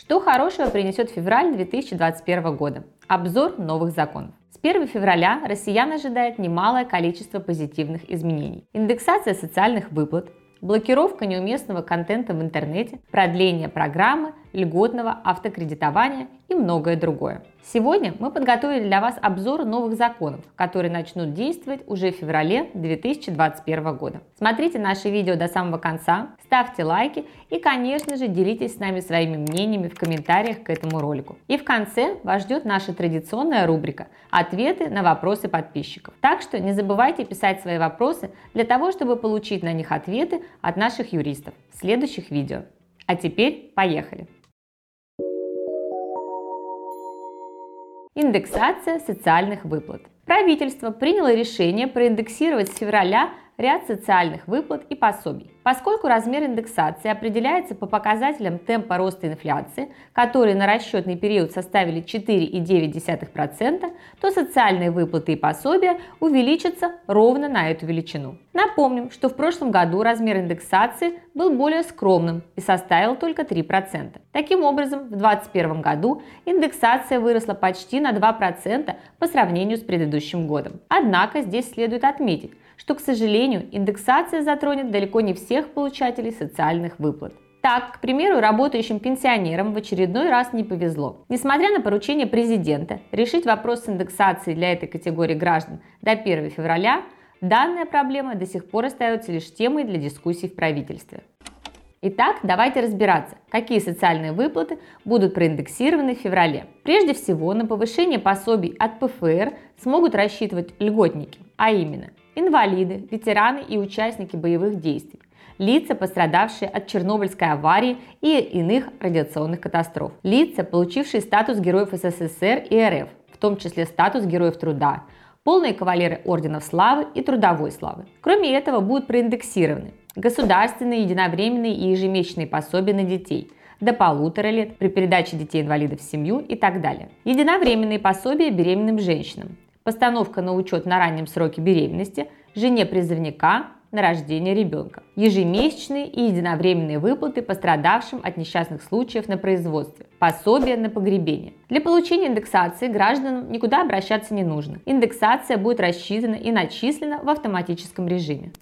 Что хорошего принесет февраль 2021 года? Обзор новых законов. С 1 февраля россиян ожидает немалое количество позитивных изменений. Индексация социальных выплат, блокировка неуместного контента в интернете, продление программы льготного автокредитования и многое другое. Сегодня мы подготовили для вас обзор новых законов, которые начнут действовать уже в феврале 2021 года. Смотрите наши видео до самого конца, ставьте лайки и, конечно же, делитесь с нами своими мнениями в комментариях к этому ролику. И в конце вас ждет наша традиционная рубрика «Ответы на вопросы подписчиков». Так что не забывайте писать свои вопросы для того, чтобы получить на них ответы от наших юристов в следующих видео. А теперь поехали! Индексация социальных выплат. Правительство приняло решение проиндексировать с февраля ряд социальных выплат и пособий. Поскольку размер индексации определяется по показателям темпа роста инфляции, которые на расчетный период составили 4,9%, то социальные выплаты и пособия увеличатся ровно на эту величину. Напомним, что в прошлом году размер индексации был более скромным и составил только 3%. Таким образом, в 2021 году индексация выросла почти на 2% по сравнению с предыдущим годом. Однако здесь следует отметить, что, к сожалению, индексация затронет далеко не всех получателей социальных выплат. Так, к примеру, работающим пенсионерам в очередной раз не повезло. Несмотря на поручение президента решить вопрос с индексацией для этой категории граждан до 1 февраля, данная проблема до сих пор остается лишь темой для дискуссий в правительстве. Итак, давайте разбираться, какие социальные выплаты будут проиндексированы в феврале. Прежде всего, на повышение пособий от ПФР смогут рассчитывать льготники, а именно инвалиды, ветераны и участники боевых действий, лица, пострадавшие от Чернобыльской аварии и иных радиационных катастроф, лица, получившие статус Героев СССР и РФ, в том числе статус Героев Труда, полные кавалеры Орденов Славы и Трудовой Славы. Кроме этого, будут проиндексированы государственные, единовременные и ежемесячные пособия на детей – до полутора лет при передаче детей-инвалидов в семью и так далее. Единовременные пособия беременным женщинам, постановка на учет на раннем сроке беременности, жене призывника на рождение ребенка, ежемесячные и единовременные выплаты пострадавшим от несчастных случаев на производстве, пособие на погребение. Для получения индексации гражданам никуда обращаться не нужно. Индексация будет рассчитана и начислена в автоматическом режиме.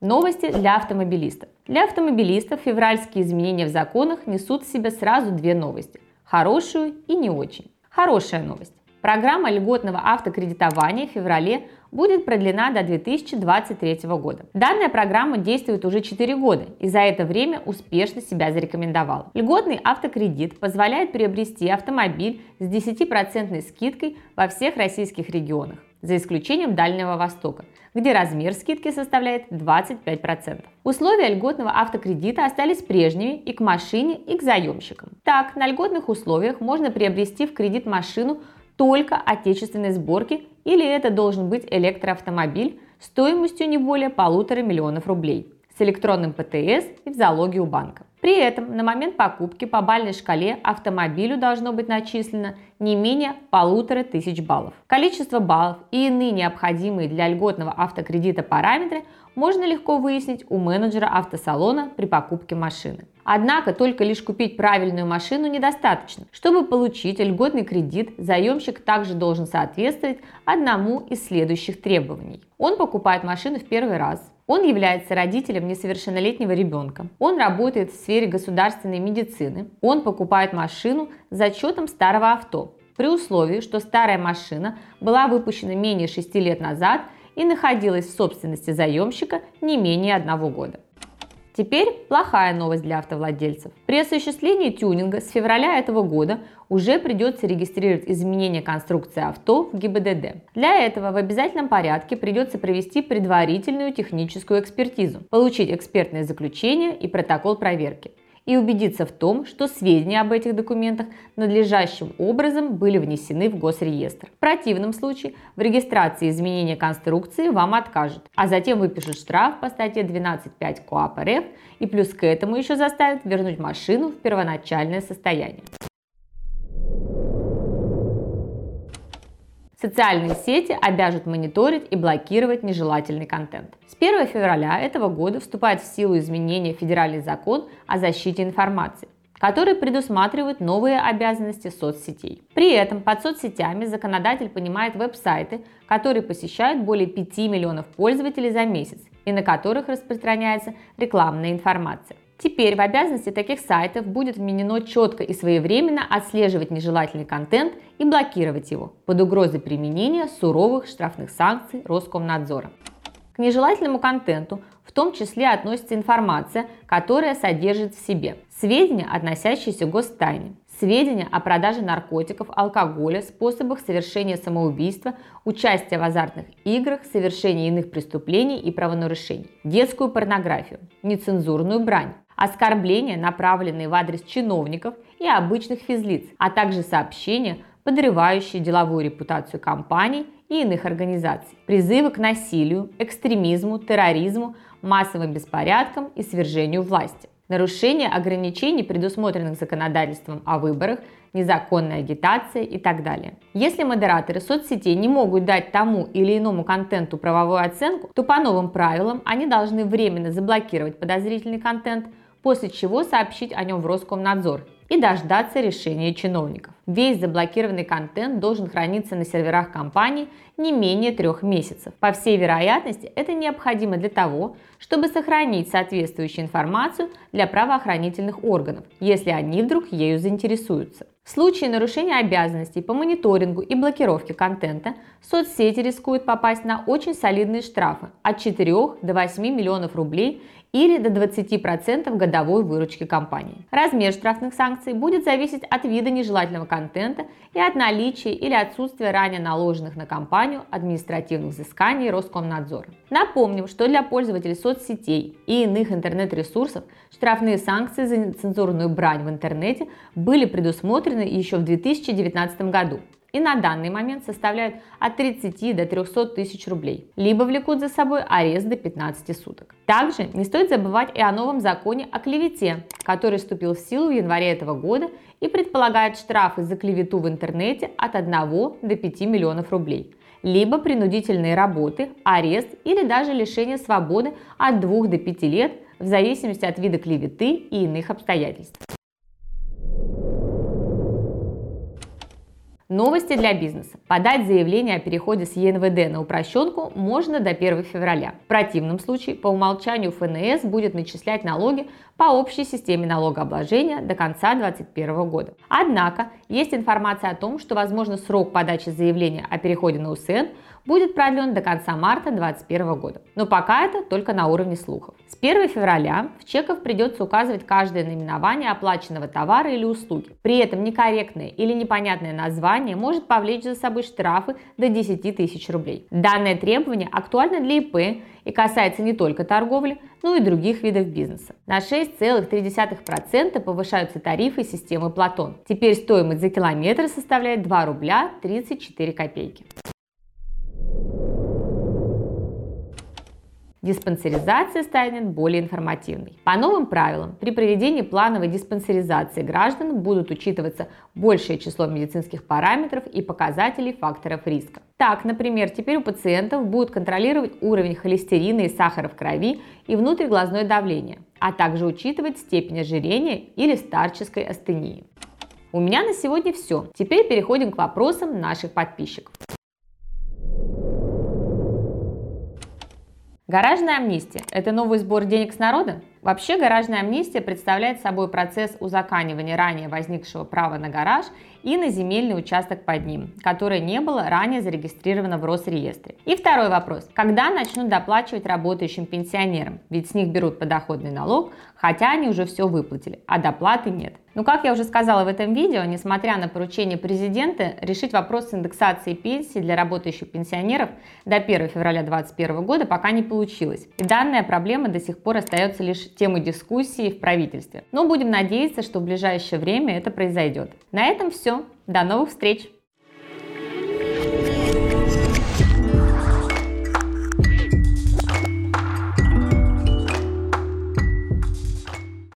Новости для автомобилистов. Для автомобилистов февральские изменения в законах несут в себе сразу две новости хорошую и не очень. Хорошая новость. Программа льготного автокредитования в феврале будет продлена до 2023 года. Данная программа действует уже 4 года и за это время успешно себя зарекомендовала. Льготный автокредит позволяет приобрести автомобиль с 10% скидкой во всех российских регионах за исключением Дальнего Востока, где размер скидки составляет 25%. Условия льготного автокредита остались прежними и к машине, и к заемщикам. Так, на льготных условиях можно приобрести в кредит машину только отечественной сборки или это должен быть электроавтомобиль стоимостью не более полутора миллионов рублей с электронным ПТС и в залоге у банка. При этом на момент покупки по бальной шкале автомобилю должно быть начислено не менее полутора тысяч баллов. Количество баллов и иные необходимые для льготного автокредита параметры можно легко выяснить у менеджера автосалона при покупке машины. Однако только лишь купить правильную машину недостаточно. Чтобы получить льготный кредит, заемщик также должен соответствовать одному из следующих требований. Он покупает машину в первый раз, он является родителем несовершеннолетнего ребенка. Он работает в сфере государственной медицины. Он покупает машину с зачетом старого авто, при условии, что старая машина была выпущена менее 6 лет назад и находилась в собственности заемщика не менее одного года. Теперь плохая новость для автовладельцев. При осуществлении тюнинга с февраля этого года уже придется регистрировать изменения конструкции авто в ГИБДД. Для этого в обязательном порядке придется провести предварительную техническую экспертизу, получить экспертное заключение и протокол проверки и убедиться в том, что сведения об этих документах надлежащим образом были внесены в госреестр. В противном случае в регистрации изменения конструкции вам откажут, а затем выпишут штраф по статье 12.5 КоАП РФ и плюс к этому еще заставят вернуть машину в первоначальное состояние. Социальные сети обяжут мониторить и блокировать нежелательный контент. С 1 февраля этого года вступает в силу изменения федеральный закон о защите информации который предусматривает новые обязанности соцсетей. При этом под соцсетями законодатель понимает веб-сайты, которые посещают более 5 миллионов пользователей за месяц и на которых распространяется рекламная информация. Теперь в обязанности таких сайтов будет вменено четко и своевременно отслеживать нежелательный контент и блокировать его под угрозой применения суровых штрафных санкций Роскомнадзора. К нежелательному контенту в том числе относится информация, которая содержит в себе сведения, относящиеся к гостайне, сведения о продаже наркотиков, алкоголя, способах совершения самоубийства, участия в азартных играх, совершении иных преступлений и правонарушений, детскую порнографию, нецензурную брань, оскорбления, направленные в адрес чиновников и обычных физлиц, а также сообщения, подрывающие деловую репутацию компаний и иных организаций, призывы к насилию, экстремизму, терроризму, массовым беспорядкам и свержению власти, нарушение ограничений, предусмотренных законодательством о выборах, незаконная агитация и так далее. Если модераторы соцсетей не могут дать тому или иному контенту правовую оценку, то по новым правилам они должны временно заблокировать подозрительный контент, после чего сообщить о нем в Роскомнадзор и дождаться решения чиновников. Весь заблокированный контент должен храниться на серверах компании не менее трех месяцев. По всей вероятности, это необходимо для того, чтобы сохранить соответствующую информацию для правоохранительных органов, если они вдруг ею заинтересуются. В случае нарушения обязанностей по мониторингу и блокировке контента соцсети рискуют попасть на очень солидные штрафы от 4 до 8 миллионов рублей или до 20% годовой выручки компании. Размер штрафных санкций будет зависеть от вида нежелательного контента и от наличия или отсутствия ранее наложенных на компанию административных взысканий Роскомнадзора. Напомним, что для пользователей соцсетей и иных интернет-ресурсов штрафные санкции за нецензурную брань в интернете были предусмотрены еще в 2019 году и на данный момент составляют от 30 до 300 тысяч рублей, либо влекут за собой арест до 15 суток. Также не стоит забывать и о новом законе о клевете, который вступил в силу в январе этого года и предполагает штрафы за клевету в интернете от 1 до 5 миллионов рублей либо принудительные работы, арест или даже лишение свободы от 2 до 5 лет в зависимости от вида клеветы и иных обстоятельств. Новости для бизнеса. Подать заявление о переходе с ЕНВД на упрощенку можно до 1 февраля. В противном случае по умолчанию ФНС будет начислять налоги по общей системе налогообложения до конца 2021 года. Однако есть информация о том, что возможно срок подачи заявления о переходе на УСН будет продлен до конца марта 2021 года. Но пока это только на уровне слухов. С 1 февраля в чеках придется указывать каждое наименование оплаченного товара или услуги. При этом некорректное или непонятное название может повлечь за собой штрафы до 10 тысяч рублей. Данное требование актуально для ИП и касается не только торговли, но и других видов бизнеса. На 6,3% повышаются тарифы системы Платон. Теперь стоимость за километр составляет 2 рубля 34 копейки. Диспансеризация станет более информативной. По новым правилам, при проведении плановой диспансеризации граждан будут учитываться большее число медицинских параметров и показателей факторов риска. Так, например, теперь у пациентов будут контролировать уровень холестерина и сахара в крови и внутриглазное давление, а также учитывать степень ожирения или старческой астении. У меня на сегодня все. Теперь переходим к вопросам наших подписчиков. Гаражная амнистия – это новый сбор денег с народа? Вообще гаражная амнистия представляет собой процесс узаканивания ранее возникшего права на гараж и на земельный участок под ним, которое не было ранее зарегистрировано в Росреестре. И второй вопрос. Когда начнут доплачивать работающим пенсионерам? Ведь с них берут подоходный налог, хотя они уже все выплатили, а доплаты нет. Ну, как я уже сказала в этом видео, несмотря на поручение президента решить вопрос с индексацией пенсий для работающих пенсионеров до 1 февраля 2021 года пока не получилось. И данная проблема до сих пор остается лишь темой дискуссии в правительстве. Но будем надеяться, что в ближайшее время это произойдет. На этом все. До новых встреч!